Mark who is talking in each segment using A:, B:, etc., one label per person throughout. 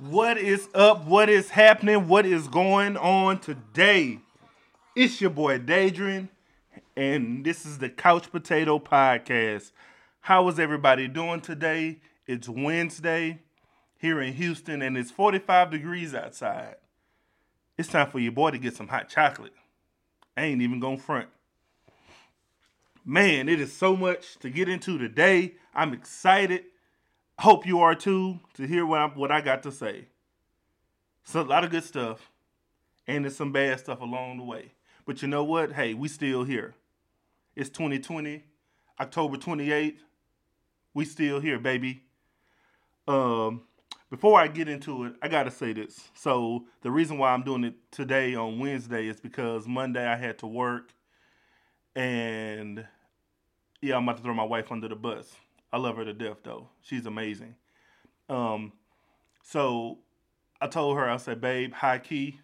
A: What is up? What is happening? What is going on today? It's your boy Daedrin, and this is the Couch Potato Podcast. How is everybody doing today? It's Wednesday here in Houston, and it's 45 degrees outside. It's time for your boy to get some hot chocolate. I ain't even gonna front. Man, it is so much to get into today. I'm excited. Hope you are too to hear what I, what I got to say. So a lot of good stuff, and there's some bad stuff along the way. But you know what? Hey, we still here. It's 2020, October 28th. We still here, baby. Um, before I get into it, I gotta say this. So the reason why I'm doing it today on Wednesday is because Monday I had to work, and yeah, I'm about to throw my wife under the bus. I love her to death though. She's amazing. Um, so I told her, I said, babe, high key,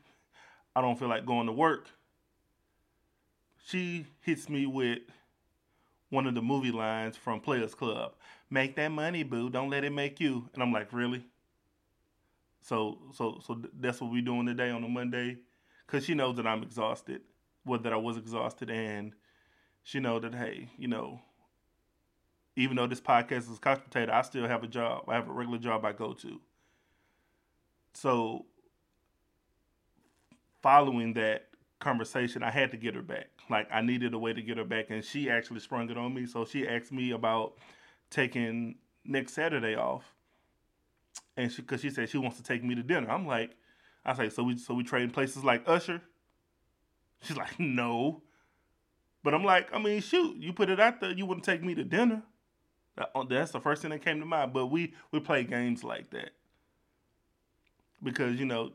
A: I don't feel like going to work. She hits me with one of the movie lines from Players Club. Make that money, boo. Don't let it make you. And I'm like, really? So, so, so that's what we're doing today on a Monday, because she knows that I'm exhausted, well, that I was exhausted, and she know that hey, you know, even though this podcast is couch potato, I still have a job. I have a regular job I go to. So, following that conversation, I had to get her back. Like I needed a way to get her back, and she actually sprung it on me. So she asked me about taking next Saturday off, and she because she said she wants to take me to dinner. I'm like, I say, so we so we trade places like Usher. She's like, no. But I'm like, I mean, shoot, you put it out there, you wouldn't take me to dinner. Uh, that's the first thing that came to mind. But we we play games like that because you know,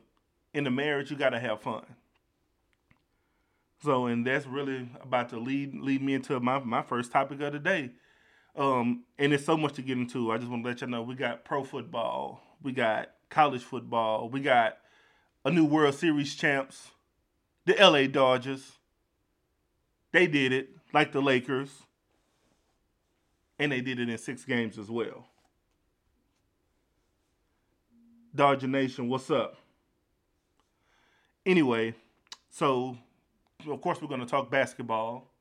A: in the marriage you got to have fun. So, and that's really about to lead lead me into my my first topic of the day. Um, and it's so much to get into. I just want to let you know we got pro football, we got college football, we got a new World Series champs, the LA Dodgers. They did it like the Lakers, and they did it in six games as well. Dodger Nation, what's up? Anyway, so of course we're going to talk basketball,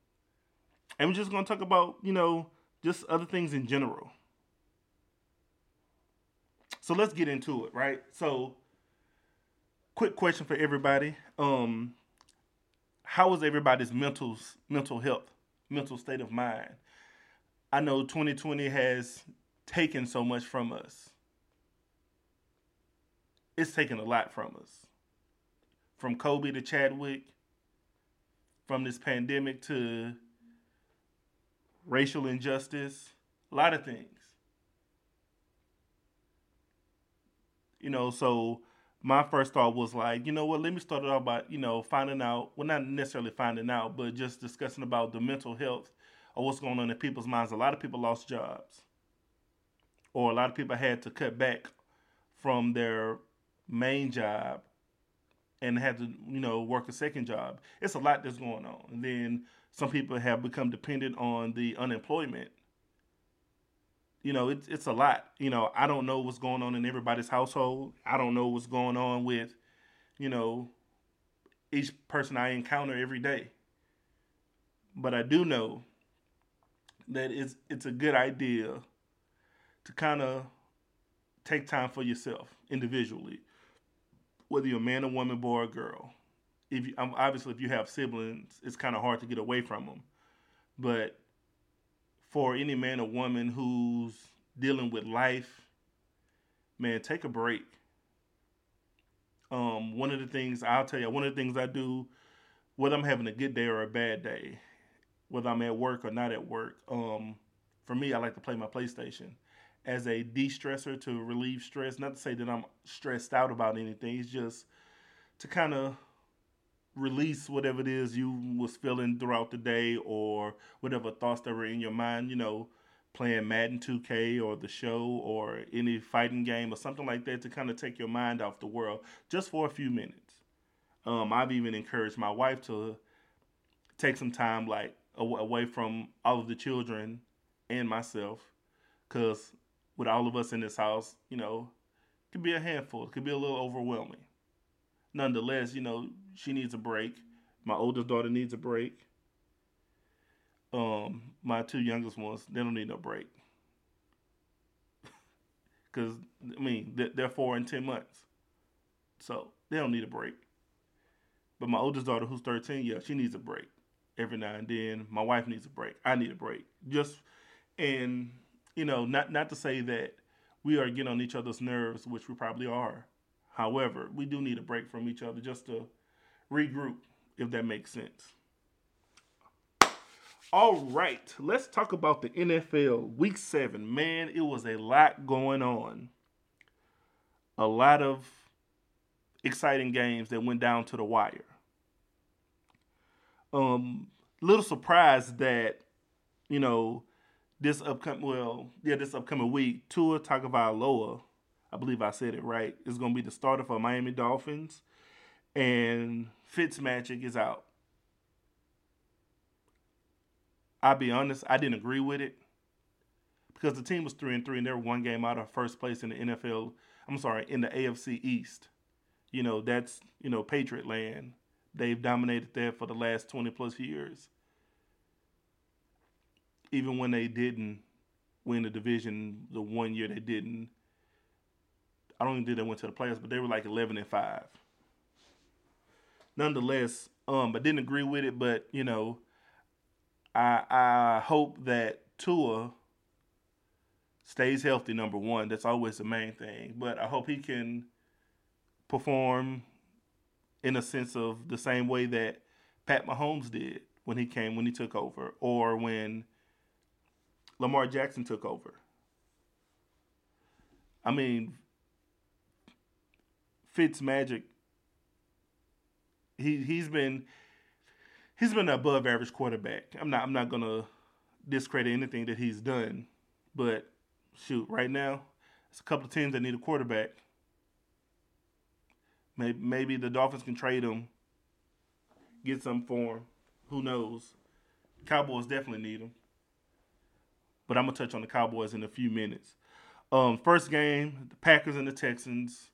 A: and we're just going to talk about you know just other things in general. So let's get into it, right? So, quick question for everybody: um, How is everybody's mental mental health, mental state of mind? I know 2020 has taken so much from us. It's taken a lot from us. From Kobe to Chadwick, from this pandemic to racial injustice, a lot of things. You know, so my first thought was like, you know what, let me start it off by, you know, finding out, well, not necessarily finding out, but just discussing about the mental health what's going on in people's minds. A lot of people lost jobs, or a lot of people had to cut back from their main job and had to, you know, work a second job. It's a lot that's going on. And then some people have become dependent on the unemployment. You know, it's it's a lot. You know, I don't know what's going on in everybody's household. I don't know what's going on with, you know, each person I encounter every day. But I do know that it's it's a good idea to kind of take time for yourself individually whether you're a man, a woman, boy, or girl. If you, um, obviously if you have siblings, it's kind of hard to get away from them. But for any man or woman who's dealing with life, man, take a break. Um, one of the things I'll tell you, one of the things I do, whether I'm having a good day or a bad day, whether I'm at work or not at work, um, for me, I like to play my PlayStation as a de-stressor to relieve stress. Not to say that I'm stressed out about anything. It's just to kind of release whatever it is you was feeling throughout the day or whatever thoughts that were in your mind. You know, playing Madden 2K or the show or any fighting game or something like that to kind of take your mind off the world just for a few minutes. Um, I've even encouraged my wife to take some time like away from all of the children and myself because with all of us in this house, you know, it could be a handful. It could be a little overwhelming. Nonetheless, you know, she needs a break. My oldest daughter needs a break. Um, my two youngest ones, they don't need no break. Cause I mean, they're four and ten months, so they don't need a break. But my oldest daughter, who's thirteen, yeah, she needs a break every now and then. My wife needs a break. I need a break. Just and you know, not not to say that we are getting on each other's nerves, which we probably are. However, we do need a break from each other just to regroup, if that makes sense. All right, let's talk about the NFL Week 7. Man, it was a lot going on. A lot of exciting games that went down to the wire. Um, little surprised that, you know, this upcoming well, yeah, this upcoming week, Tua Tagovailoa, I believe I said it right, is going to be the starter for Miami Dolphins, and Fitzmagic is out. I'll be honest, I didn't agree with it because the team was three and three, and they were one game out of first place in the NFL. I'm sorry, in the AFC East. You know that's you know Patriot land. They've dominated there for the last 20 plus years even when they didn't win the division the one year they didn't I don't even think they went to the playoffs, but they were like eleven and five. Nonetheless, um, I didn't agree with it, but you know, I I hope that Tua stays healthy. Number one, that's always the main thing. But I hope he can perform in a sense of the same way that Pat Mahomes did when he came when he took over, or when Lamar Jackson took over. I mean, Fitz Magic. He he's been he's been an above average quarterback. I'm not I'm not gonna discredit anything that he's done, but shoot, right now, it's a couple of teams that need a quarterback. Maybe maybe the Dolphins can trade him, get some for him. Who knows? Cowboys definitely need him but I'm gonna touch on the Cowboys in a few minutes. Um, first game, the Packers and the Texans.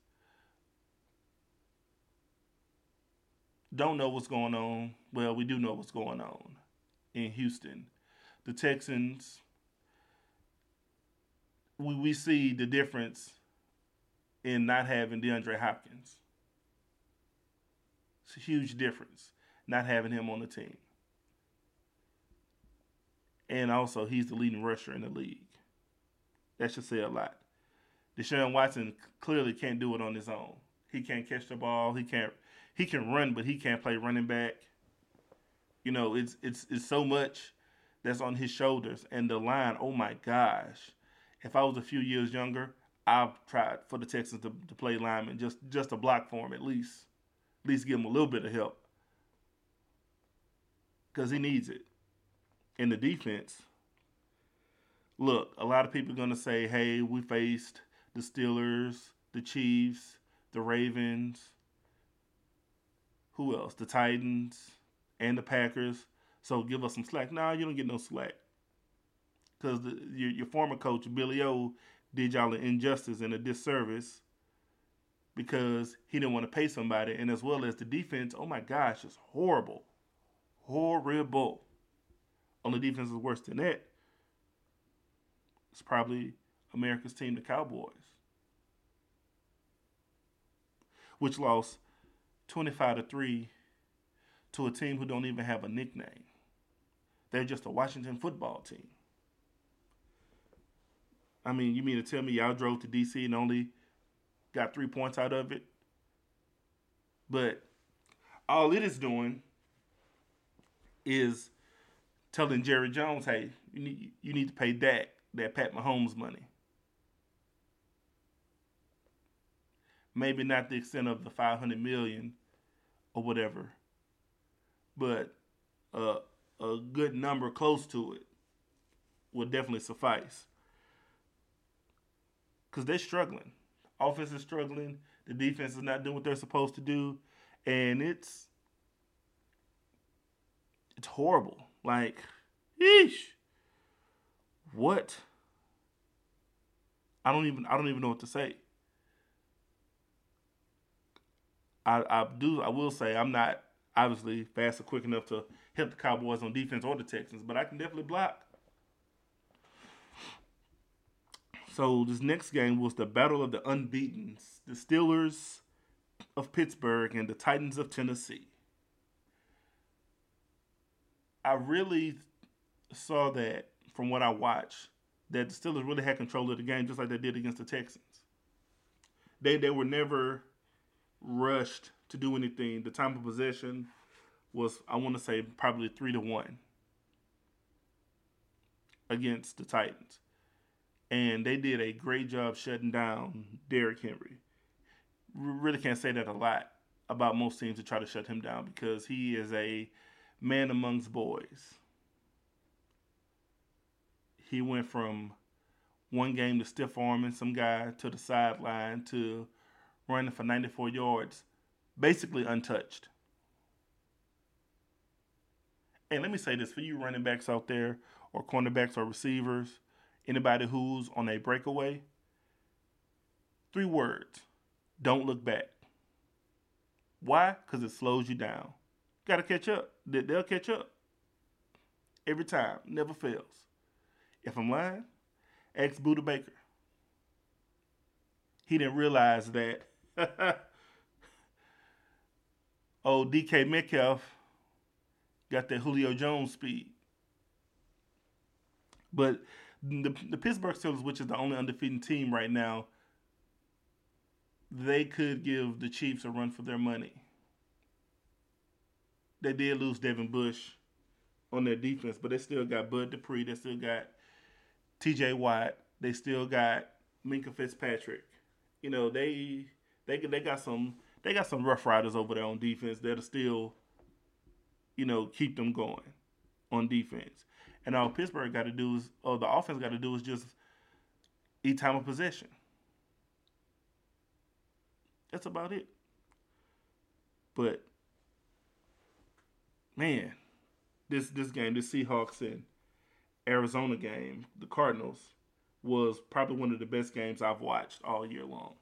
A: Don't know what's going on. Well, we do know what's going on in Houston. The Texans, we, we see the difference in not having DeAndre Hopkins. It's a huge difference not having him on the team and also he's the leading rusher in the league. That should say a lot. Deshaun Watson clearly can't do it on his own. He can't catch the ball. He can't. He can run, but he can't play running back. You know, it's it's it's so much that's on his shoulders, and the line. Oh my gosh! If I was a few years younger, I've tried for the Texans to, to play lineman just just to block for him at least, at least give him a little bit of help because he needs it in the defense, look, a lot of people are going to say, hey, we faced the Steelers, the Chiefs, the Ravens, who else? The Titans and the Packers. So give us some slack. Nah, you don't get no slack. Because your, your former coach, Billy O, did y'all an injustice and a disservice because he didn't want to pay somebody. And as well as the defense, oh my gosh, it's horrible. Horrible. Only defense is worse than that. It's probably America's team, the Cowboys, which lost 25 to 3 to a team who don't even have a nickname. They're just a Washington football team. I mean, you mean to tell me y'all drove to DC and only got three points out of it? But all it is doing is telling Jerry Jones, "Hey, you need you need to pay Dak that Pat Mahomes money." Maybe not the extent of the 500 million or whatever, but uh, a good number close to it would definitely suffice. Because they're struggling. Offense is struggling. The defense is not doing what they're supposed to do. And it's it's horrible. Like, yeesh. What I don't even I don't even know what to say. I, I do I will say I'm not obviously fast or quick enough to help the Cowboys on defense or the Texans, but I can definitely block. So this next game was the battle of the unbeaten, the Steelers of Pittsburgh and the Titans of Tennessee. I really saw that from what I watched that the Steelers really had control of the game just like they did against the Texans. They they were never rushed to do anything. The time of possession was I want to say probably 3 to 1 against the Titans. And they did a great job shutting down Derrick Henry. Really can't say that a lot about most teams to try to shut him down because he is a man amongst boys. He went from one game to stiff arming some guy to the sideline to running for 94 yards, basically untouched. And let me say this for you running backs out there, or cornerbacks or receivers, anybody who's on a breakaway, three words don't look back. Why? Because it slows you down. Got to catch up. They'll catch up. Every time. Never fails. If I'm lying, ex Budda Baker. He didn't realize that. oh, DK Metcalf got that Julio Jones speed. But the, the Pittsburgh Steelers, which is the only undefeated team right now, they could give the Chiefs a run for their money. They did lose Devin Bush on their defense, but they still got Bud Dupree. They still got T.J. Watt. They still got Minkah Fitzpatrick. You know they they they got some they got some rough riders over there on defense that'll still, you know, keep them going on defense. And all Pittsburgh got to do is, or the offense got to do is just eat time of possession. That's about it. But man, this this game, this Seahawks and Arizona game, the Cardinals, was probably one of the best games I've watched all year long.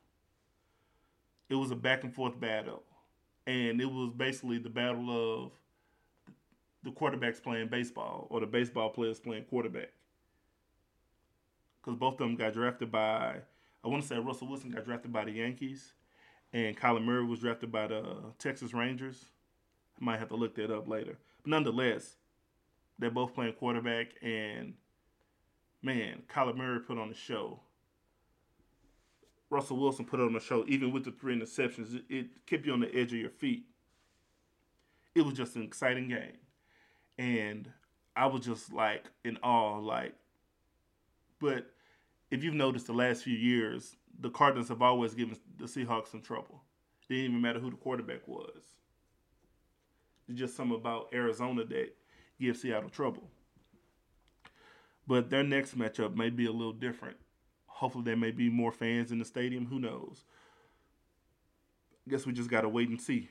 A: It was a back and forth battle, and it was basically the battle of the quarterbacks playing baseball or the baseball players playing quarterback. Because both of them got drafted by, I want to say Russell Wilson got drafted by the Yankees, and Kyler Murray was drafted by the Texas Rangers. I might have to look that up later. But nonetheless, they're both playing quarterback, and man, Kyler Murray put on a show. Russell Wilson put on a show, even with the three interceptions. It, it kept you on the edge of your feet. It was just an exciting game. And I was just like in awe, like, but if you've noticed the last few years, the Cardinals have always given the Seahawks some trouble. It didn't even matter who the quarterback was. It's just something about Arizona that gives Seattle trouble. But their next matchup may be a little different. Hopefully, there may be more fans in the stadium. Who knows? I guess we just got to wait and see.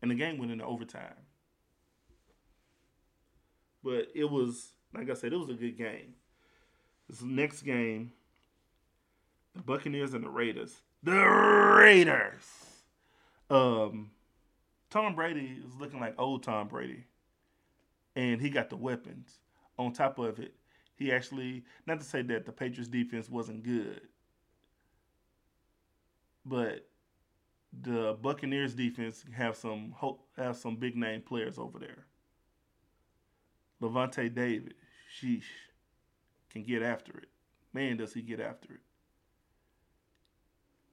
A: And the game went into overtime. But it was, like I said, it was a good game. This next game, the Buccaneers and the Raiders. The Raiders. Um, Tom Brady is looking like old Tom Brady, and he got the weapons. On top of it, he actually not to say that the Patriots defense wasn't good, but the Buccaneers defense have some have some big name players over there. Lavonte David, sheesh, can get after it. Man, does he get after it.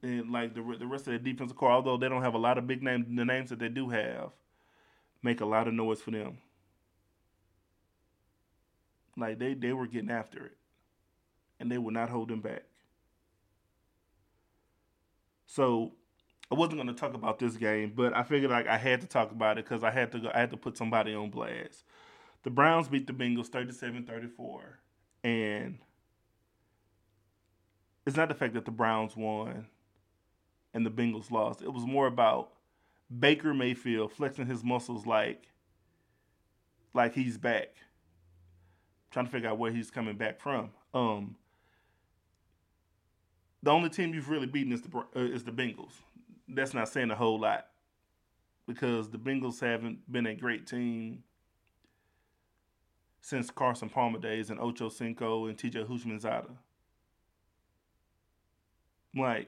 A: And like the the rest of the defensive corps, although they don't have a lot of big names, the names that they do have make a lot of noise for them. Like they they were getting after it, and they would not hold them back. So I wasn't going to talk about this game, but I figured like I had to talk about it because I had to go, I had to put somebody on blast. The Browns beat the Bengals 37-34, and it's not the fact that the Browns won and the Bengals lost. It was more about Baker Mayfield flexing his muscles like like he's back. trying to figure out where he's coming back from. Um the only team you've really beaten is the uh, is the Bengals. That's not saying a whole lot because the Bengals haven't been a great team since Carson Palmer days and Ocho Cinco and TJ Houshmandzadeh. Like,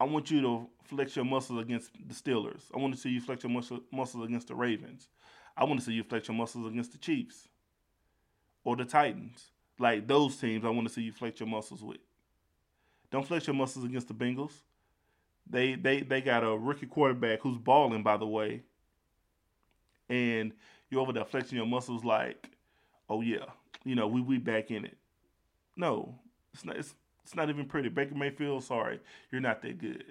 A: I want you to flex your muscles against the Steelers. I want to see you flex your muscle, muscles against the Ravens. I want to see you flex your muscles against the Chiefs or the Titans. Like those teams, I want to see you flex your muscles with. Don't flex your muscles against the Bengals. They they they got a rookie quarterback who's balling, by the way. And you're over there flexing your muscles like, oh yeah, you know, we we back in it. No, it's not it's it's not even pretty. Baker Mayfield, sorry, you're not that good.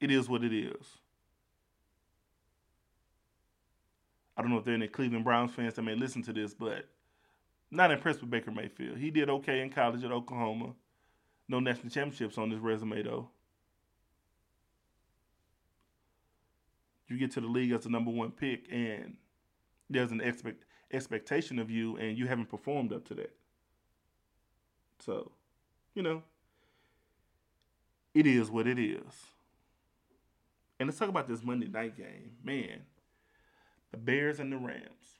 A: It is what it is. I don't know if there are any Cleveland Browns fans that may listen to this, but not impressed with Baker Mayfield. He did okay in college at Oklahoma. No national championships on his resume, though. You get to the league as the number one pick, and there's an expect expectation of you, and you haven't performed up to that. So, you know, it is what it is. And let's talk about this Monday night game. Man, the Bears and the Rams.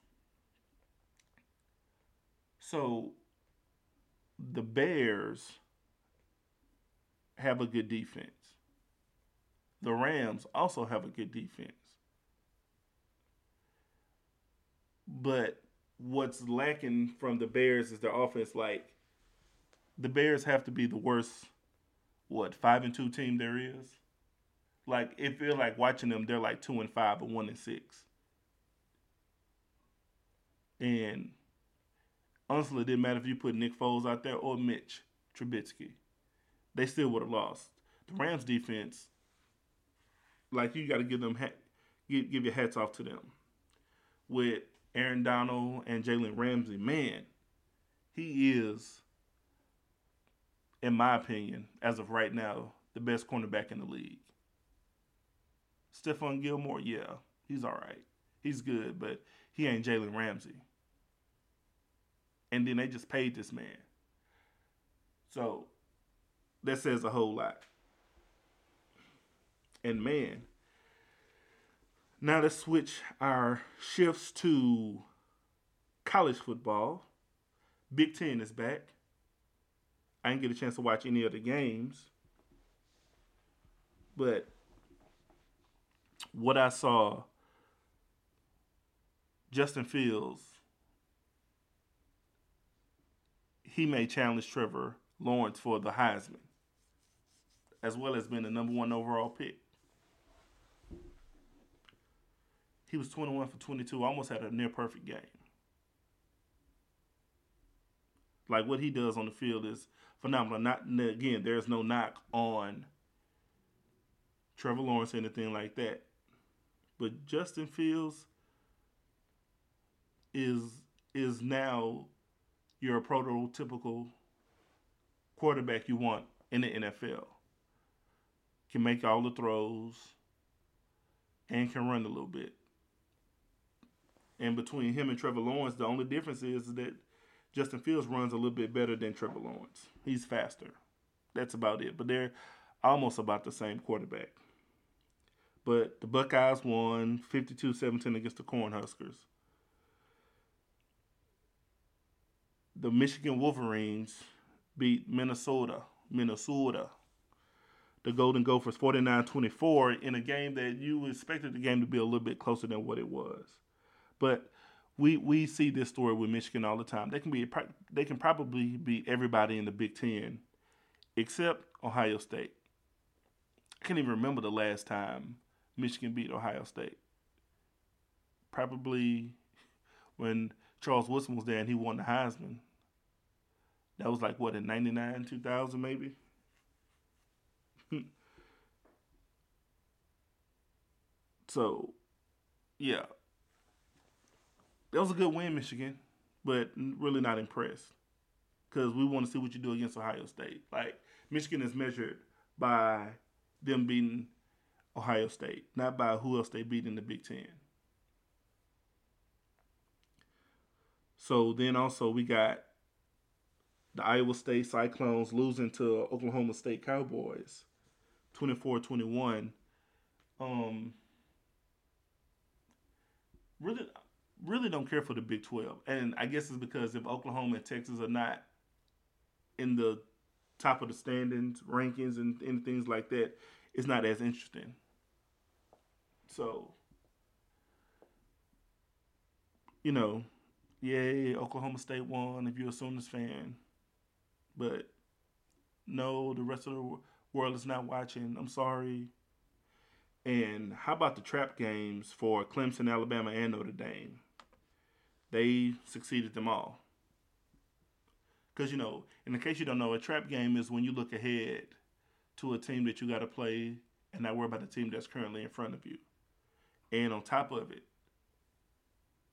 A: So the Bears have a good defense. The Rams also have a good defense. But what's lacking from the Bears is their offense. Like the Bears have to be the worst, what five and two team there is. Like it feel like watching them, they're like two and five or one and six. And honestly, it didn't matter if you put Nick Foles out there or Mitch Trubisky. They still would have lost. The Rams defense, like you got to give them give, give your hats off to them. With Aaron Donald and Jalen Ramsey, man, he is, in my opinion, as of right now, the best cornerback in the league. Stephon Gilmore, yeah, he's all right. He's good, but he ain't Jalen Ramsey and then they just paid this man. So that says a whole lot. And man, now let's switch our shifts to college football. Big Ten is back. I didn't get a chance to watch any of the games. But what I saw, Justin Fields he may challenge Trevor Lawrence for the Heisman, as well as being the number one overall pick. He was 21 for 22, almost had a near perfect game. Like what he does on the field is phenomenal. Not again, there's no knock on Trevor Lawrence or anything like that. But Justin Fields is is now you're prototypical quarterback you want in the NFL. Can make all the throws and can run a little bit. And between him and Trevor Lawrence, the only difference is that Justin Fields runs a little bit better than Trevor Lawrence. He's faster. That's about it. But they're almost about the same quarterback. But the Buckeyes won 52 17 against the Cornhuskers. the Michigan Wolverines beat Minnesota. Minnesota. The Golden Gophers 49-24 in a game that you expected the game to be a little bit closer than what it was. But we we see this story with Michigan all the time. They can be they can probably beat everybody in the Big 10 except Ohio State. I can't even remember the last time Michigan beat Ohio State. Probably when Charles Woodson was there and he won the Heisman. That was like what in '99, 2000, maybe. so, yeah, that was a good win, Michigan, but really not impressed because we want to see what you do against Ohio State. Like Michigan is measured by them beating Ohio State, not by who else they beat in the Big Ten. So then also we got the Iowa State Cyclones losing to Oklahoma State Cowboys 24-21 um really really don't care for the Big 12 and I guess it's because if Oklahoma and Texas are not in the top of the standings rankings and, and things like that it's not as interesting so you know yay Oklahoma State won if you're a Sooners fan but no, the rest of the world is not watching. I'm sorry. And how about the trap games for Clemson, Alabama, and Notre Dame? They succeeded them all. Because, you know, in the case you don't know, a trap game is when you look ahead to a team that you got to play and not worry about the team that's currently in front of you. And on top of it,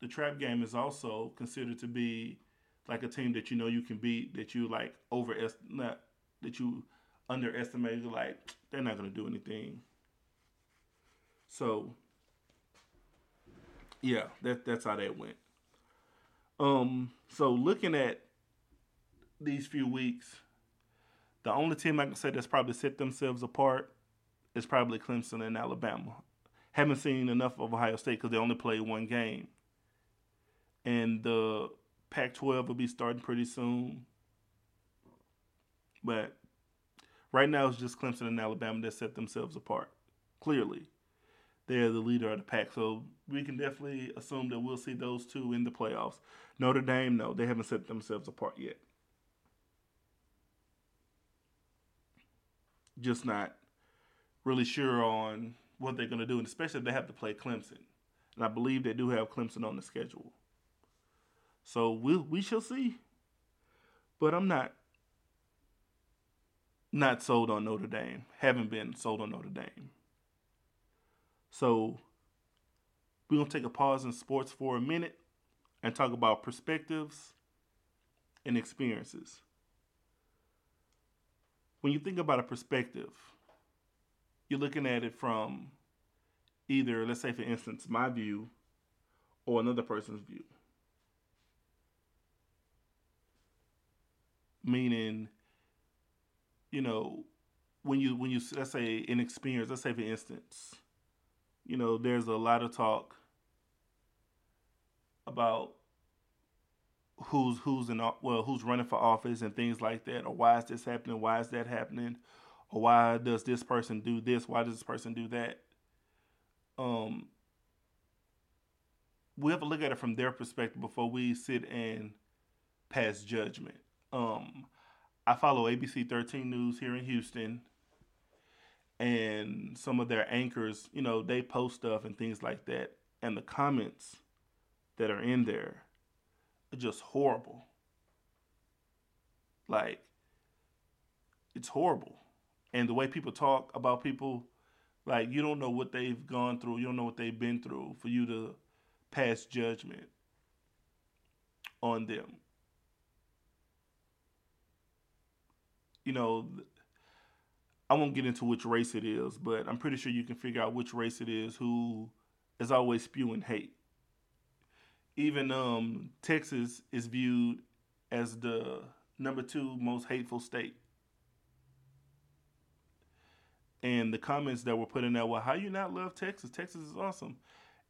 A: the trap game is also considered to be like a team that you know you can beat, that you like over not that you underestimate, like they're not gonna do anything. So yeah, that that's how that went. Um, so looking at these few weeks, the only team I can say that's probably set themselves apart is probably Clemson and Alabama. Haven't seen enough of Ohio State because they only played one game, and the Pac 12 will be starting pretty soon. But right now, it's just Clemson and Alabama that set themselves apart. Clearly, they're the leader of the pack. So we can definitely assume that we'll see those two in the playoffs. Notre Dame, no, they haven't set themselves apart yet. Just not really sure on what they're going to do, and especially if they have to play Clemson. And I believe they do have Clemson on the schedule. So we we shall see. But I'm not not sold on Notre Dame. Haven't been sold on Notre Dame. So we're gonna take a pause in sports for a minute and talk about perspectives and experiences. When you think about a perspective, you're looking at it from either, let's say, for instance, my view or another person's view. meaning you know when you when you let's say an experience let's say for instance you know there's a lot of talk about who's who's in well who's running for office and things like that or why is this happening? Why is that happening? Or why does this person do this? Why does this person do that? Um we have to look at it from their perspective before we sit and pass judgment. Um, I follow ABC 13 News here in Houston, and some of their anchors, you know, they post stuff and things like that, and the comments that are in there are just horrible. Like, it's horrible. And the way people talk about people, like, you don't know what they've gone through, you don't know what they've been through for you to pass judgment on them. you know, I won't get into which race it is, but I'm pretty sure you can figure out which race it is who is always spewing hate. Even um, Texas is viewed as the number two most hateful state. And the comments that were put in there, well, how you not love Texas? Texas is awesome.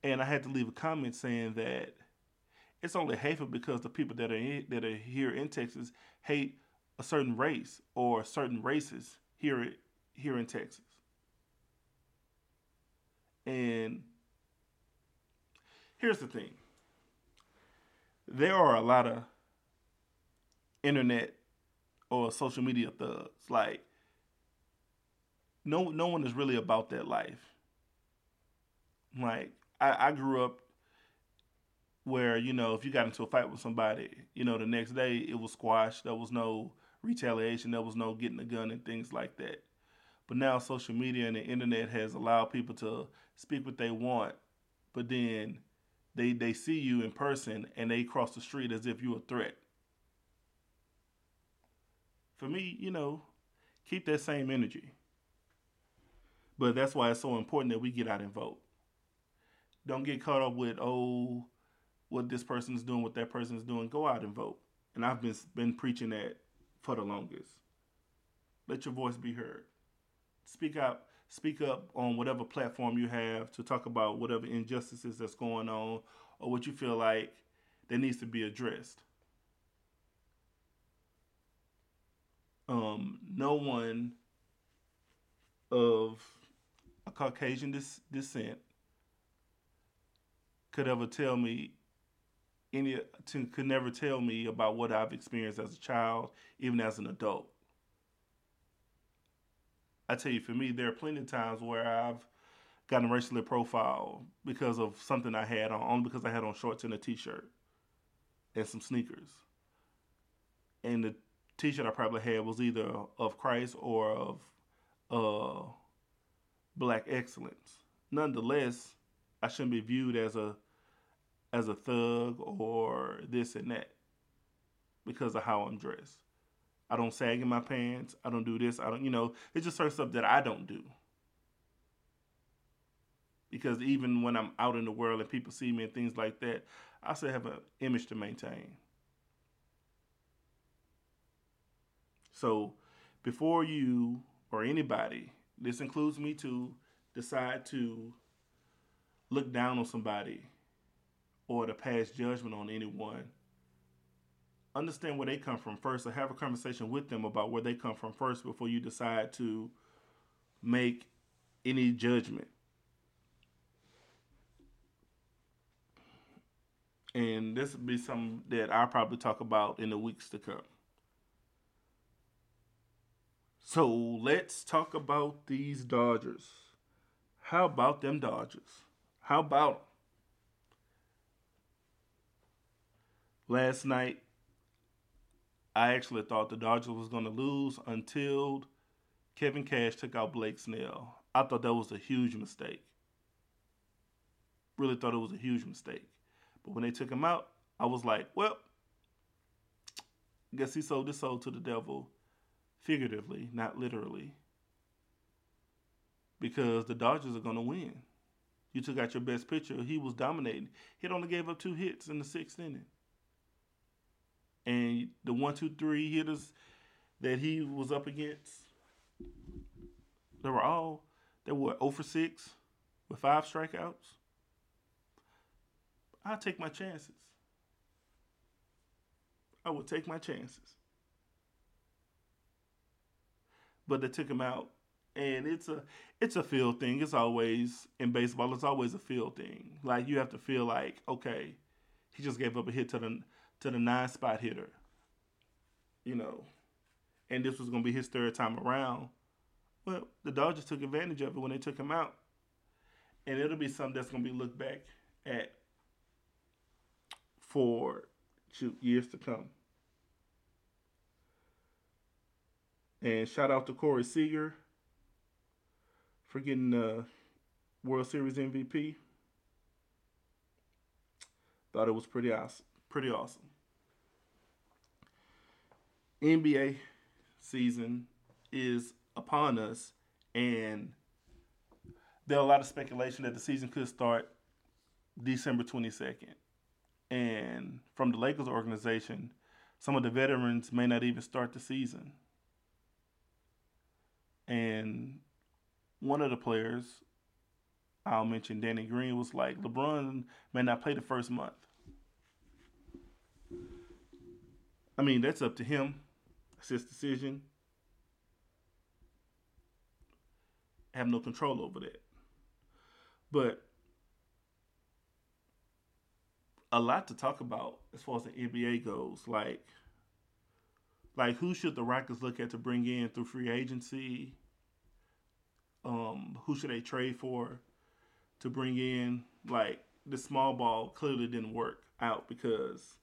A: And I had to leave a comment saying that it's only hateful because the people that are in, that are here in Texas hate a certain race or certain races here here in Texas. And here's the thing. There are a lot of internet or social media thugs. Like no no one is really about that life. Like I, I grew up where, you know, if you got into a fight with somebody, you know, the next day it was squashed. There was no retaliation. There was no getting a gun and things like that. But now social media and the internet has allowed people to speak what they want, but then they they see you in person and they cross the street as if you're a threat. For me, you know, keep that same energy. But that's why it's so important that we get out and vote. Don't get caught up with oh, what this person's doing, what that person's doing. Go out and vote. And I've been been preaching that for the longest. Let your voice be heard. Speak out, speak up on whatever platform you have to talk about whatever injustices that's going on or what you feel like that needs to be addressed. Um, no one of a Caucasian descent could ever tell me any to, could never tell me about what I've experienced as a child, even as an adult. I tell you, for me, there are plenty of times where I've gotten racially profiled because of something I had on, only because I had on shorts and a t-shirt and some sneakers. And the t-shirt I probably had was either of Christ or of uh, black excellence. Nonetheless, I shouldn't be viewed as a as a thug or this and that because of how I'm dressed. I don't sag in my pants. I don't do this. I don't, you know, it's just certain stuff that I don't do. Because even when I'm out in the world and people see me and things like that, I still have an image to maintain. So before you or anybody, this includes me too, decide to look down on somebody or to pass judgment on anyone, understand where they come from first or have a conversation with them about where they come from first before you decide to make any judgment. And this will be something that I'll probably talk about in the weeks to come. So let's talk about these Dodgers. How about them Dodgers? How about them? Last night, I actually thought the Dodgers was going to lose until Kevin Cash took out Blake Snell. I thought that was a huge mistake. Really thought it was a huge mistake. But when they took him out, I was like, well, I guess he sold his soul to the devil, figuratively, not literally. Because the Dodgers are going to win. You took out your best pitcher. He was dominating. He only gave up two hits in the sixth inning and the one, two, three hitters that he was up against, they were all they were 0 for 6 with five strikeouts. i take my chances. I would take my chances. But they took him out. And it's a it's a feel thing. It's always in baseball, it's always a feel thing. Like you have to feel like, okay, he just gave up a hit to the to the nine spot hitter. You know, and this was going to be his third time around. Well, the Dodgers took advantage of it when they took him out. And it'll be something that's going to be looked back at for years to come. And shout out to Corey Seager for getting the World Series MVP. Thought it was pretty awesome pretty awesome. NBA season is upon us, and there are a lot of speculation that the season could start December 22nd. And from the Lakers organization, some of the veterans may not even start the season. And one of the players, I'll mention Danny Green, was like, LeBron may not play the first month. I mean, that's up to him. It's his decision. I have no control over that. But a lot to talk about as far as the NBA goes. Like, like who should the Rockets look at to bring in through free agency? Um, who should they trade for to bring in? Like the small ball clearly didn't work out because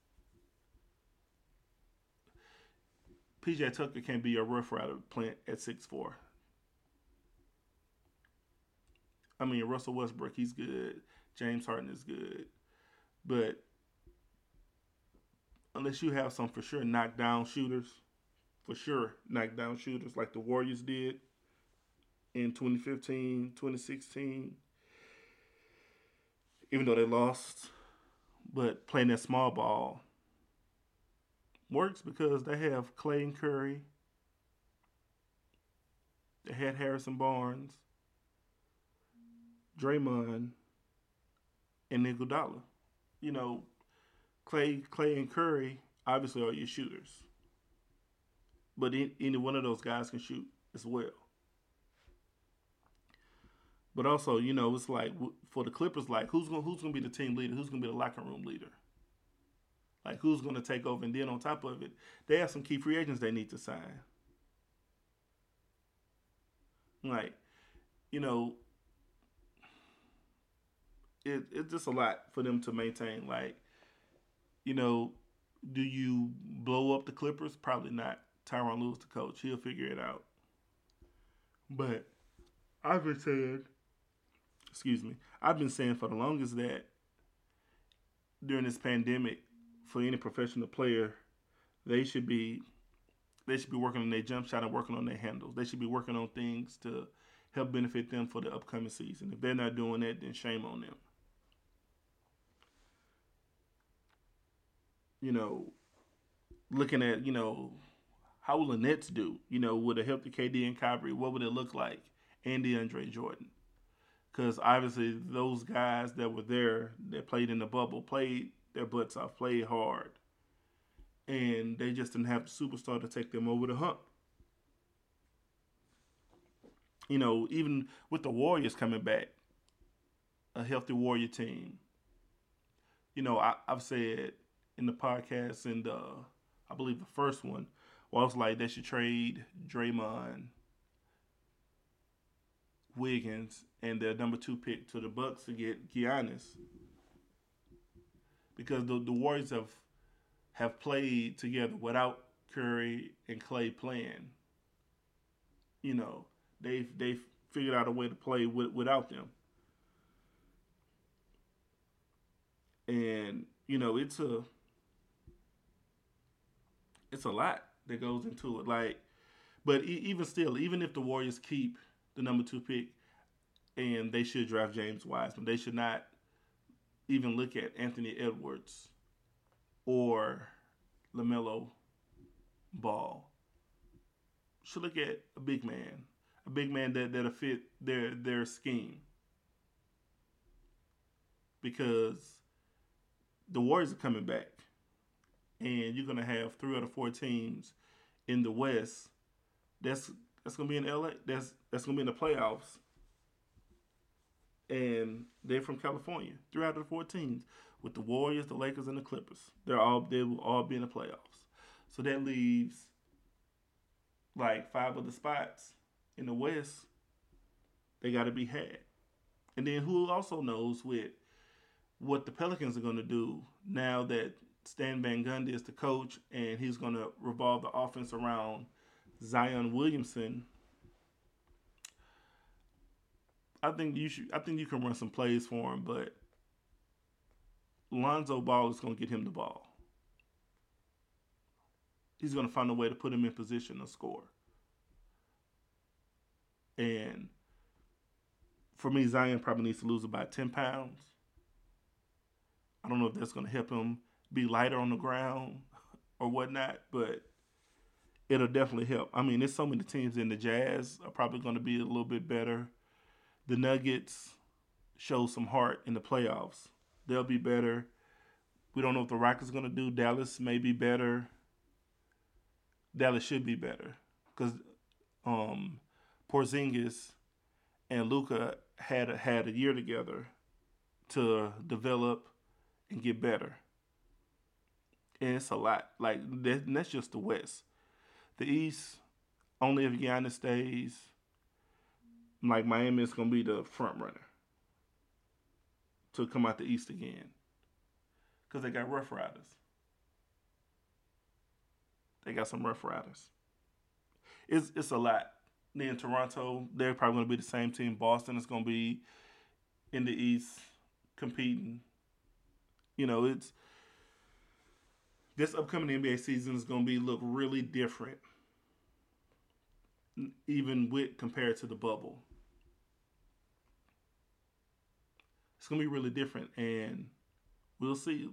A: PJ Tucker can't be a rough rider plant at six four. I mean, Russell Westbrook, he's good. James Harden is good. But unless you have some for sure knockdown shooters, for sure knockdown shooters like the Warriors did in 2015, 2016, even though they lost, but playing that small ball works because they have Clay and Curry. They had Harrison Barnes, Draymond, and Iguodala. You know, Clay, Clay and Curry obviously are your shooters, but any one of those guys can shoot as well. But also, you know, it's like for the Clippers, like who's gonna who's gonna be the team leader? Who's gonna be the locker room leader? Like who's gonna take over? And then on top of it, they have some key free agents they need to sign. Like, you know, it it's just a lot for them to maintain. Like, you know, do you blow up the Clippers? Probably not. Tyronn Lewis, the coach, he'll figure it out. But I've been saying excuse me, I've been saying for the longest that during this pandemic, for any professional player, they should be they should be working on their jump shot and working on their handles. They should be working on things to help benefit them for the upcoming season. If they're not doing that, then shame on them. You know, looking at, you know, how will the Nets do? You know, would it help the KD and Kyrie, what would it look like? And DeAndre Jordan because obviously those guys that were there that played in the bubble played their butts off, played hard, and they just didn't have the superstar to take them over the hump. You know, even with the Warriors coming back, a healthy Warrior team. You know, I, have said in the podcast and uh, I believe the first one, well, I was like they should trade Draymond Wiggins and their number two pick to the Bucks to get Giannis. Because the, the Warriors have have played together without Curry and Clay playing. You know, they've they've figured out a way to play with, without them. And, you know, it's a it's a lot that goes into it. Like, but even still, even if the Warriors keep the number two pick, and they should draft James Wiseman. They should not even look at Anthony Edwards or LaMelo Ball. Should look at a big man, a big man that that'll fit their their scheme. Because the Warriors are coming back, and you're gonna have three out of four teams in the West. That's that's gonna be in LA. That's that's gonna be in the playoffs and they're from California. Three out of the four teams with the Warriors, the Lakers, and the Clippers. They're all they will all be in the playoffs. So that leaves like five of the spots in the West. They got to be had. And then who also knows with what the Pelicans are going to do now that Stan Van Gundy is the coach and he's going to revolve the offense around Zion Williamson I think you should. I think you can run some plays for him, but Lonzo Ball is going to get him the ball. He's going to find a way to put him in position to score. And for me, Zion probably needs to lose about 10 pounds. I don't know if that's going to help him be lighter on the ground or whatnot, but it'll definitely help. I mean, there's so many teams in the Jazz are probably going to be a little bit better the Nuggets show some heart in the playoffs. They'll be better. We don't know what the Rockets are going to do. Dallas may be better. Dallas should be better because um, Porzingis and Luka had a, had a year together to develop and get better. And it's a lot. Like that, that's just the West. The East, only if Giannis stays like Miami is going to be the front runner to come out the East again because they got Rough Riders. They got some Rough Riders. It's it's a lot. Then Toronto, they're probably going to be the same team. Boston is going to be in the East competing. You know, it's this upcoming NBA season is going to be look really different, even with compared to the bubble. It's gonna be really different, and we'll see.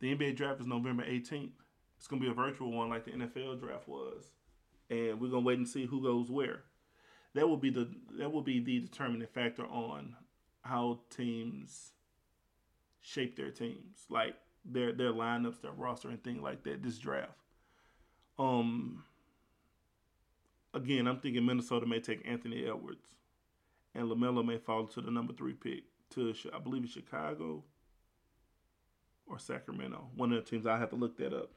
A: The NBA draft is November 18th, It's gonna be a virtual one like the NFL draft was, and we're gonna wait and see who goes where. That will be the that will be the determining factor on how teams shape their teams, like their their lineups, their roster, and things like that. This draft. Um. Again, I'm thinking Minnesota may take Anthony Edwards, and Lamelo may fall to the number three pick to I believe it's Chicago or Sacramento. One of the teams I have to look that up.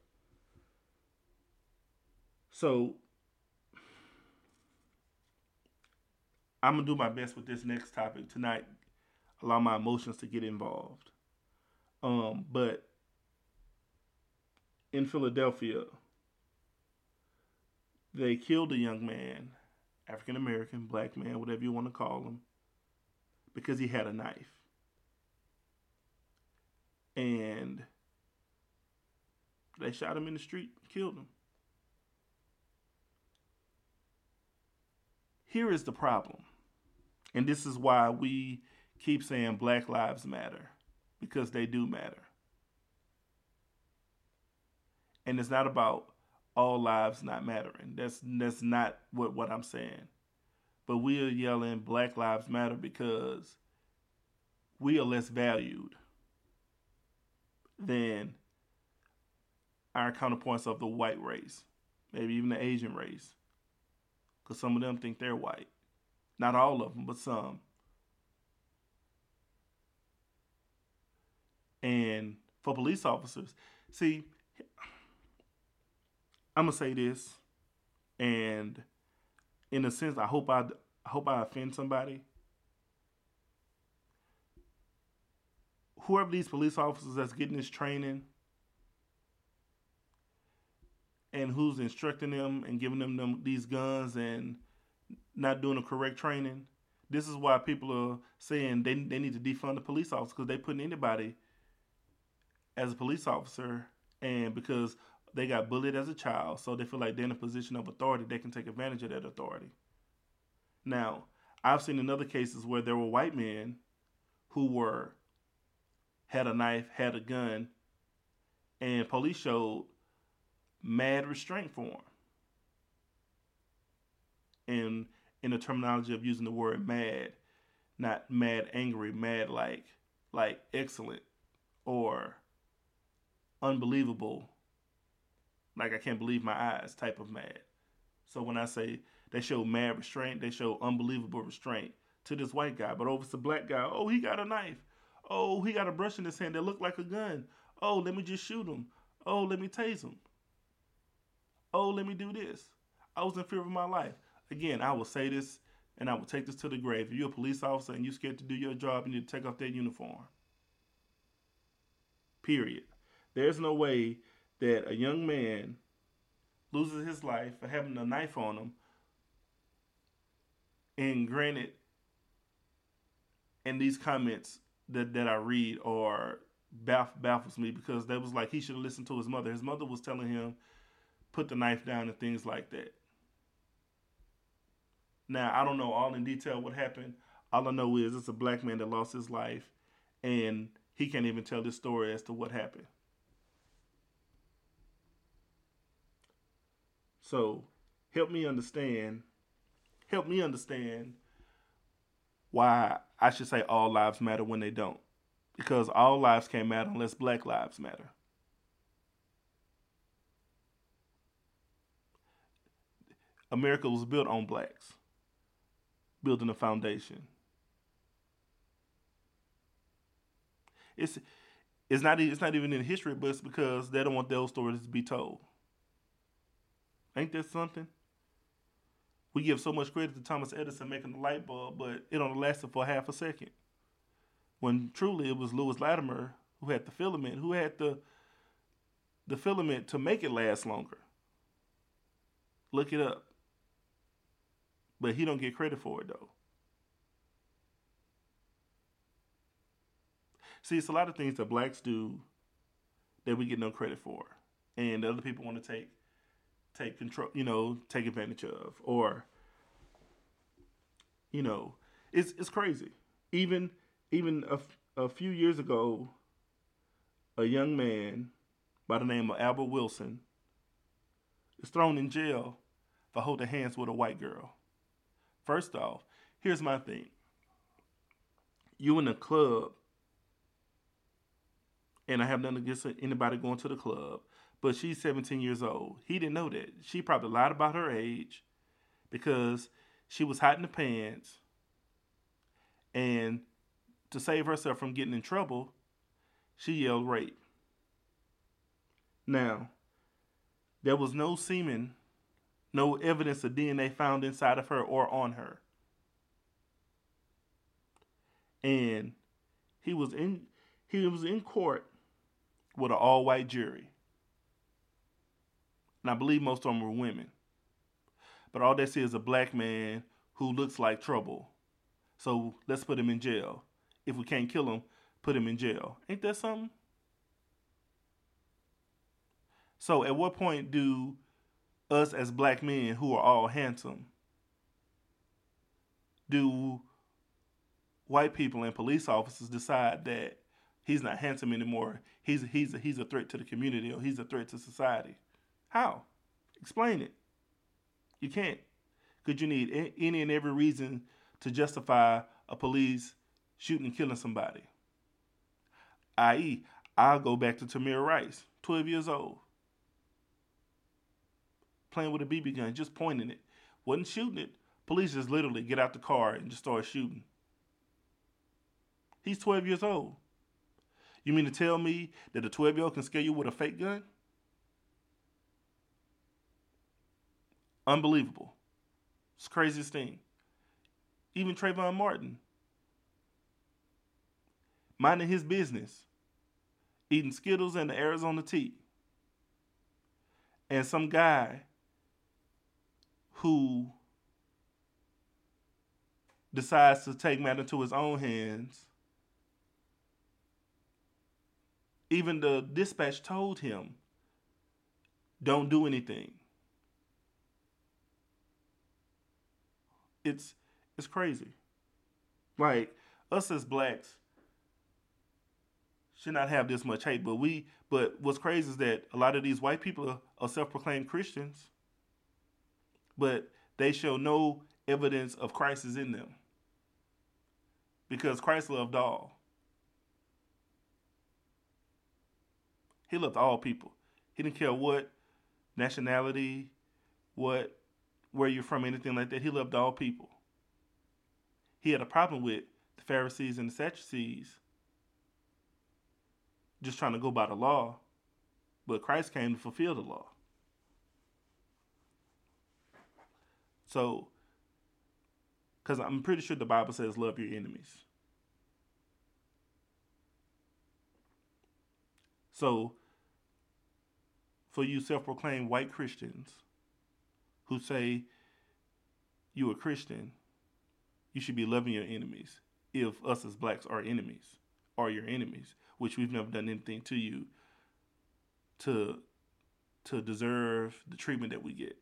A: So I'm gonna do my best with this next topic tonight. Allow my emotions to get involved. Um, but in Philadelphia, they killed a young man, African American, black man, whatever you want to call him, because he had a knife. And they shot him in the street, killed him. Here is the problem. And this is why we keep saying Black Lives Matter, because they do matter. And it's not about all lives not mattering. That's that's not what, what I'm saying. But we are yelling Black Lives Matter because we are less valued than our counterparts of the white race, maybe even the Asian race, because some of them think they're white. Not all of them, but some. And for police officers, see, I'm gonna say this, and in a sense, I hope I, I hope I offend somebody. whoever these police officers that's getting this training and who's instructing them and giving them, them these guns and not doing the correct training. This is why people are saying they, they need to defund the police officer because they putting anybody as a police officer and because they got bullied as a child, so they feel like they're in a position of authority, they can take advantage of that authority. Now, I've seen in other cases where there were white men who were had a knife, had a gun, and police showed mad restraint for him. And in the terminology of using the word mad, not mad angry, mad like like excellent or unbelievable, like I can't believe my eyes type of mad. So when I say they show mad restraint, they show unbelievable restraint to this white guy. But over to the black guy, oh, he got a knife. Oh, he got a brush in his hand that looked like a gun. Oh, let me just shoot him. Oh, let me tase him. Oh, let me do this. I was in fear of my life. Again, I will say this and I will take this to the grave. If you're a police officer and you're scared to do your job, and you need to take off that uniform. Period. There's no way that a young man loses his life for having a knife on him. And granted, and these comments, that that I read or baff, baffles me because that was like he should have listened to his mother. His mother was telling him put the knife down and things like that. Now I don't know all in detail what happened. All I know is it's a black man that lost his life, and he can't even tell this story as to what happened. So, help me understand. Help me understand why I should say all lives matter when they don't. Because all lives can't matter unless black lives matter. America was built on blacks, building a foundation. It's it's not it's not even in history, but it's because they don't want those stories to be told. Ain't that something? we give so much credit to Thomas Edison making the light bulb, but it only lasted for half a second. When truly it was Lewis Latimer who had the filament, who had the the filament to make it last longer. Look it up. But he don't get credit for it though. See, it's a lot of things that blacks do that we get no credit for, and other people want to take take control, you know, take advantage of, or you know, it's it's crazy. Even even a, a few years ago, a young man by the name of Albert Wilson is thrown in jail for holding hands with a white girl. First off, here's my thing. You in a club, and I have nothing against anybody going to the club, but she's 17 years old. He didn't know that. She probably lied about her age because she was hiding the pants. And to save herself from getting in trouble, she yelled rape. Now, there was no semen, no evidence of DNA found inside of her or on her. And he was in he was in court with an all-white jury. And I believe most of them were women. But all they see is a black man who looks like trouble. So let's put him in jail. If we can't kill him, put him in jail. Ain't that something? So at what point do us as black men who are all handsome do white people and police officers decide that he's not handsome anymore? He's he's a, he's a threat to the community or he's a threat to society. How? Explain it. You can't. Because you need any and every reason to justify a police shooting and killing somebody. I.e., I'll go back to Tamir Rice, 12 years old playing with a BB gun, just pointing it. Wasn't shooting it. Police just literally get out the car and just start shooting. He's 12 years old. You mean to tell me that a 12 year old can scare you with a fake gun? Unbelievable. It's craziest thing. Even Trayvon Martin, minding his business, eating Skittles and the Arizona tea. And some guy who decides to take matter into his own hands. Even the dispatch told him, don't do anything. It's it's crazy. Like us as blacks should not have this much hate, but we but what's crazy is that a lot of these white people are, are self-proclaimed Christians but they show no evidence of Christ is in them. Because Christ loved all. He loved all people. He didn't care what nationality, what where you're from, anything like that. He loved all people. He had a problem with the Pharisees and the Sadducees just trying to go by the law, but Christ came to fulfill the law. So, because I'm pretty sure the Bible says, love your enemies. So, for you self proclaimed white Christians who say you're a Christian, you should be loving your enemies if us as blacks are enemies, are your enemies, which we've never done anything to you to to deserve the treatment that we get.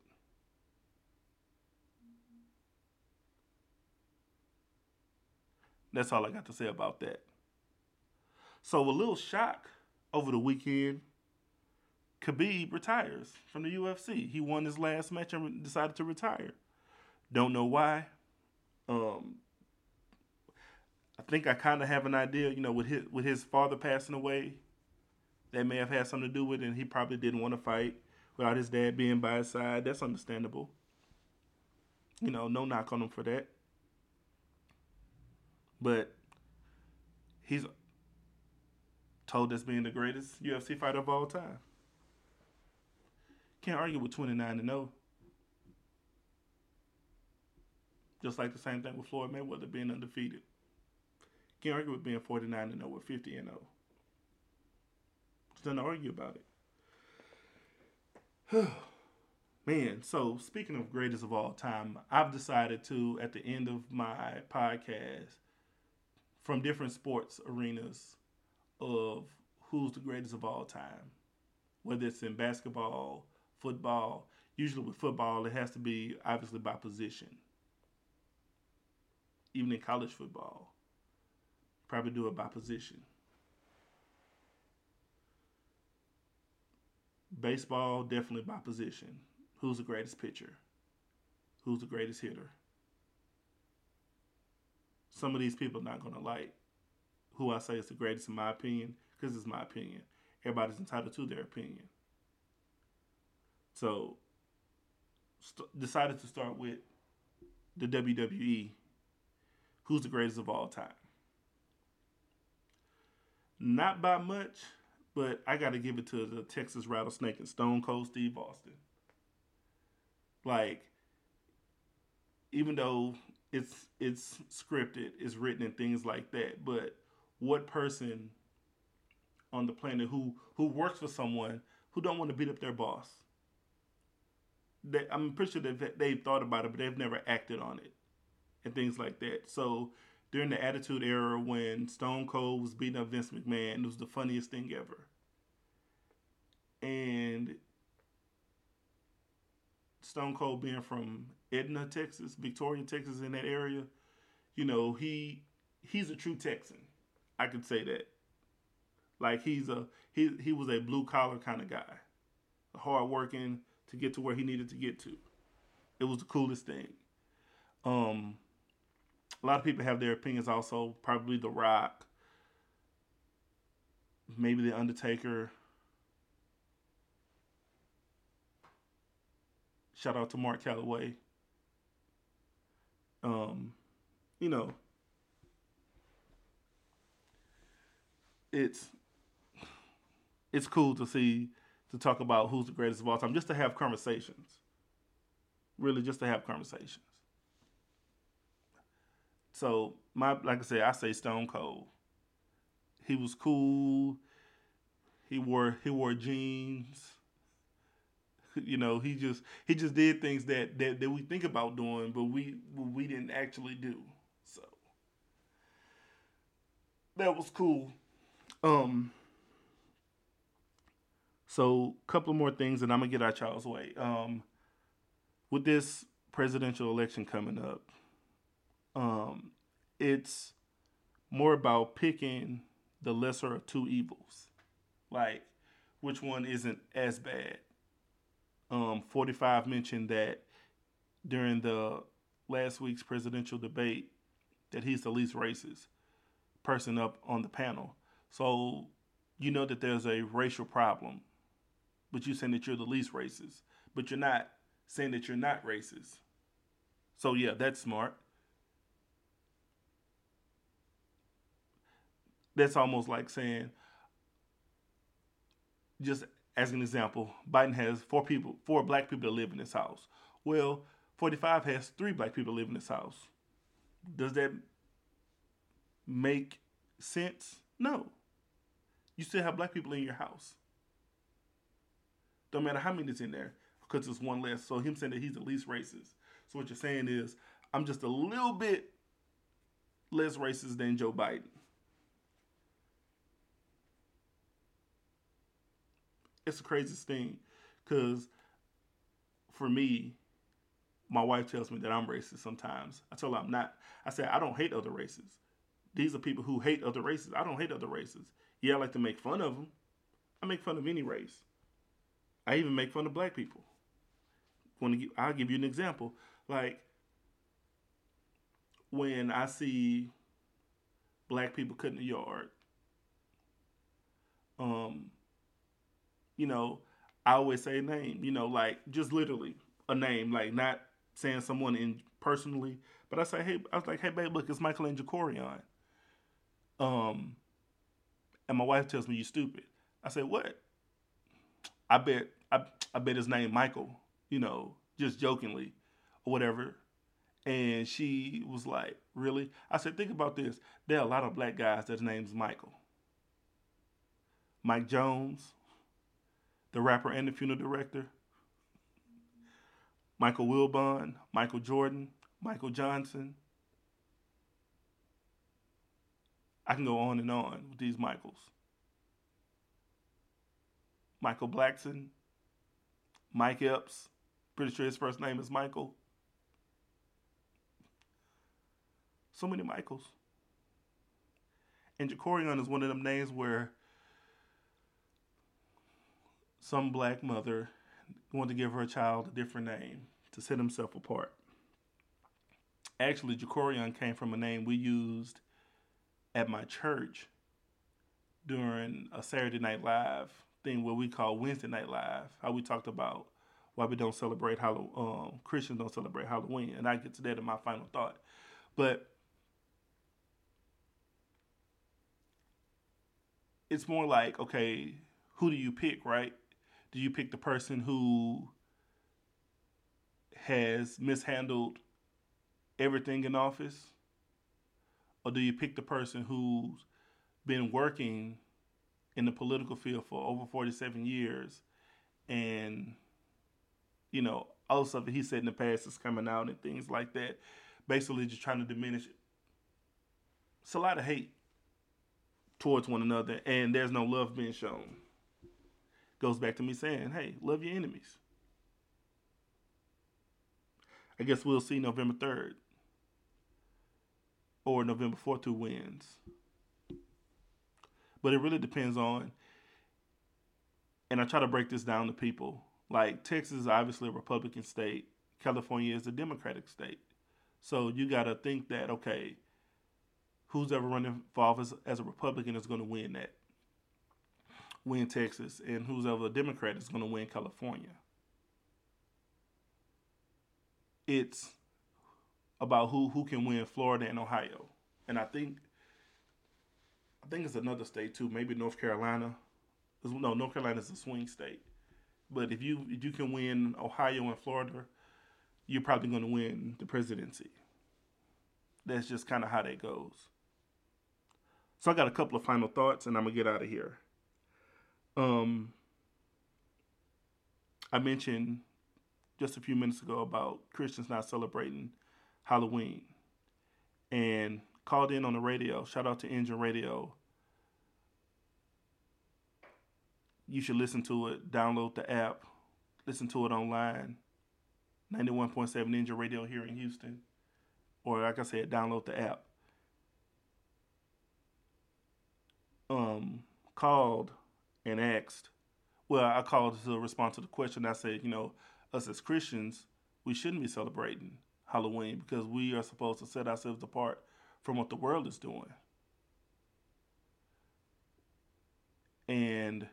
A: That's all I got to say about that. So a little shock over the weekend. Khabib retires from the UFC. He won his last match and decided to retire. Don't know why. Um, I think I kind of have an idea. You know, with his with his father passing away, that may have had something to do with it. And he probably didn't want to fight without his dad being by his side. That's understandable. You know, no knock on him for that. But he's told as being the greatest UFC fighter of all time. Can't argue with 29 and 0. Just like the same thing with Floyd Mayweather being undefeated. Can't argue with being 49 and 0 or 50 and 0. Just doesn't argue about it. Man, so speaking of greatest of all time, I've decided to, at the end of my podcast, from different sports arenas of who's the greatest of all time. Whether it's in basketball, football, usually with football, it has to be obviously by position. Even in college football, probably do it by position. Baseball, definitely by position. Who's the greatest pitcher? Who's the greatest hitter? Some of these people are not going to like who I say is the greatest in my opinion because it's my opinion. Everybody's entitled to their opinion. So, st- decided to start with the WWE. Who's the greatest of all time? Not by much, but I got to give it to the Texas Rattlesnake and Stone Cold Steve Austin. Like, even though it's it's scripted, it's written and things like that, but what person on the planet who who works for someone who don't want to beat up their boss? They, I'm pretty sure that they've thought about it, but they've never acted on it, and things like that. So during the Attitude Era, when Stone Cold was beating up Vince McMahon, it was the funniest thing ever. And Stone Cold being from Edna, Texas, Victoria, Texas, in that area, you know, he he's a true Texan. I could say that. Like he's a he he was a blue collar kind of guy, hard working to get to where he needed to get to. It was the coolest thing. Um, a lot of people have their opinions. Also, probably The Rock, maybe The Undertaker. Shout out to Mark Calaway. Um, you know, it's it's cool to see to talk about who's the greatest of all time, just to have conversations. Really, just to have conversations. So my like I said, I say Stone Cold. He was cool. He wore he wore jeans. You know, he just he just did things that that, that we think about doing, but we we didn't actually do. So that was cool. Um. So, a couple more things, and I'm gonna get out y'all's way. Um, with this presidential election coming up, um, it's more about picking the lesser of two evils, like which one isn't as bad um, 45 mentioned that during the last week's presidential debate that he's the least racist person up on the panel. So you know that there's a racial problem, but you're saying that you're the least racist, but you're not saying that you're not racist. So yeah, that's smart. That's almost like saying, just as an example, Biden has four people, four black people that live in this house. Well, 45 has three black people live in this house. Does that make sense? No. You still have black people in your house. Don't matter how many is in there, because it's one less. So him saying that he's the least racist. So what you're saying is, I'm just a little bit less racist than Joe Biden. it's the craziest thing because for me, my wife tells me that I'm racist sometimes. I tell her I'm not. I say I don't hate other races. These are people who hate other races. I don't hate other races. Yeah, I like to make fun of them. I make fun of any race. I even make fun of black people. When I'll give you an example. Like when I see black people cutting the yard, um, you know, I always say a name, you know, like just literally a name, like not saying someone in personally, but I say, hey, I was like, hey, babe, look, it's Michael and Jacorion. Um, and my wife tells me you stupid. I say, what? I bet, I, I bet his name Michael, you know, just jokingly or whatever. And she was like, really? I said, think about this. There are a lot of black guys that's name's Michael. Mike Jones, the rapper and the funeral director, Michael Wilbon, Michael Jordan, Michael Johnson. I can go on and on with these Michaels. Michael Blackson, Mike Epps, pretty sure his first name is Michael. So many Michaels. And Jacorion is one of them names where some black mother wanted to give her child a different name to set himself apart. Actually, Jacorian came from a name we used at my church during a Saturday Night Live thing, what we call Wednesday Night Live. How we talked about why we don't celebrate Halloween. Um, Christians don't celebrate Halloween, and I get to that in my final thought. But it's more like, okay, who do you pick, right? Do you pick the person who has mishandled everything in office? Or do you pick the person who's been working in the political field for over 47 years and, you know, all stuff that he said in the past is coming out and things like that, basically just trying to diminish it. It's a lot of hate towards one another, and there's no love being shown. Goes back to me saying, hey, love your enemies. I guess we'll see November 3rd or November 4th who wins. But it really depends on, and I try to break this down to people. Like Texas is obviously a Republican state, California is a Democratic state. So you got to think that, okay, who's ever running for office as a Republican is going to win that, win Texas, and who's ever a Democrat is going to win California. It's about who who can win Florida and Ohio, and I think I think it's another state too, maybe North Carolina. No, North Carolina is a swing state, but if you if you can win Ohio and Florida, you're probably going to win the presidency. That's just kind of how that goes. So I got a couple of final thoughts, and I'm gonna get out of here. Um, I mentioned just a few minutes ago about Christians not celebrating Halloween and called in on the radio. Shout out to Engine Radio. You should listen to it, download the app, listen to it online. 91.7 Engine Radio here in Houston. Or, like I said, download the app. Um, called and asked. Well, I called to respond to the question. I said, you know, us as Christians, we shouldn't be celebrating Halloween because we are supposed to set ourselves apart from what the world is doing. And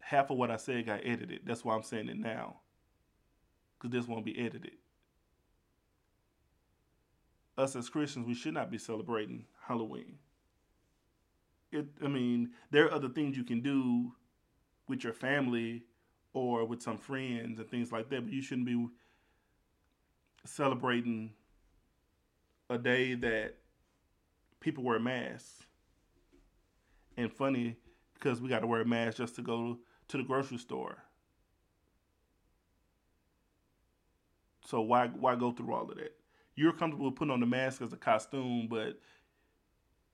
A: half of what I said got edited. That's why I'm saying it now. Because this won't be edited. Us as Christians, we should not be celebrating Halloween. It, I mean, there are other things you can do with your family or with some friends and things like that, but you shouldn't be celebrating a day that people wear masks. And funny because we got to wear a mask just to go to the grocery store. So why why go through all of that? You're comfortable putting on the mask as a costume, but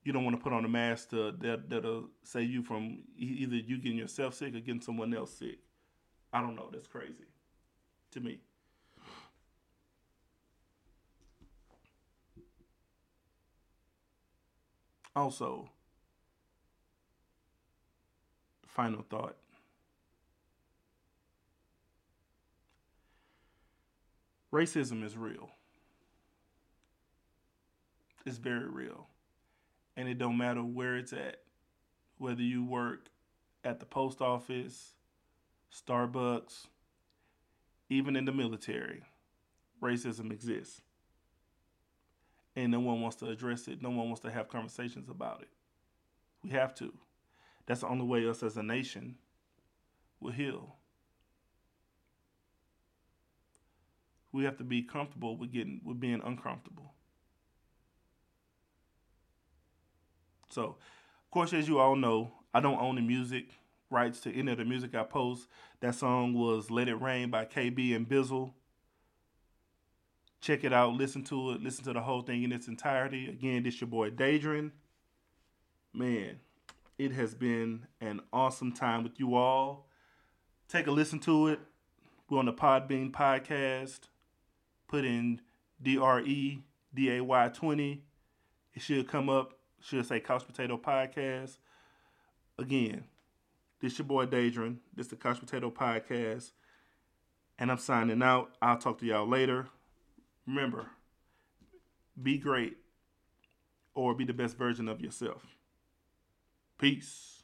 A: you don't want to put on a mask to, that that'll save you from either you getting yourself sick or getting someone else sick. I don't know. That's crazy to me. Also, final thought. Racism is real. It's very real. And it don't matter where it's at. Whether you work at the post office, Starbucks, even in the military, racism exists and no one wants to address it. No one wants to have conversations about it. We have to. That's the only way us as a nation will heal. We have to be comfortable with getting with being uncomfortable. So, of course, as you all know, I don't own the music rights to any of the music I post. That song was "Let It Rain" by KB and Bizzle. Check it out, listen to it, listen to the whole thing in its entirety. Again, this your boy Dadrian. Man, it has been an awesome time with you all. Take a listen to it. We're on the Podbean podcast. Put in D R E D A Y 20. It should come up, should say Couch Potato Podcast. Again, This your boy Daedrin. This is the Couch Potato Podcast. And I'm signing out. I'll talk to y'all later. Remember, be great or be the best version of yourself. Peace.